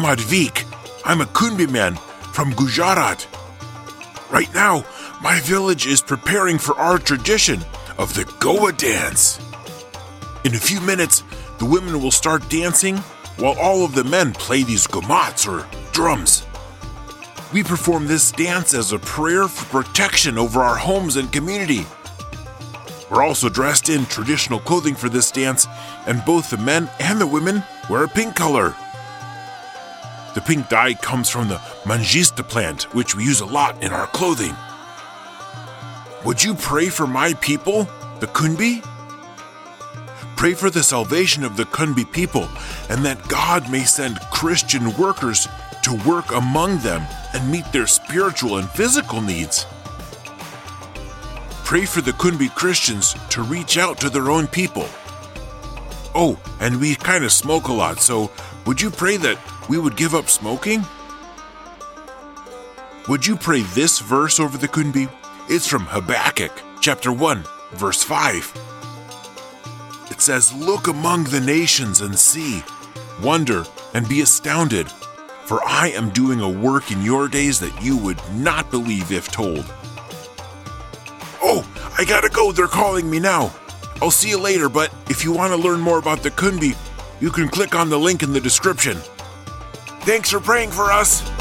Madvik. I'm a Kunbi man from Gujarat. Right now, my village is preparing for our tradition of the Goa dance. In a few minutes, the women will start dancing while all of the men play these gomats or drums. We perform this dance as a prayer for protection over our homes and community. We're also dressed in traditional clothing for this dance, and both the men and the women wear a pink color. The pink dye comes from the manjistha plant, which we use a lot in our clothing. Would you pray for my people, the Kunbi? Pray for the salvation of the Kunbi people and that God may send Christian workers to work among them and meet their spiritual and physical needs. Pray for the Kunbi Christians to reach out to their own people. Oh, and we kind of smoke a lot, so would you pray that we would give up smoking? Would you pray this verse over the Kunbi? It's from Habakkuk, chapter 1, verse 5. It says, Look among the nations and see, wonder and be astounded, for I am doing a work in your days that you would not believe if told. Oh, I gotta go, they're calling me now. I'll see you later, but if you want to learn more about the Kunbi, you can click on the link in the description. Thanks for praying for us.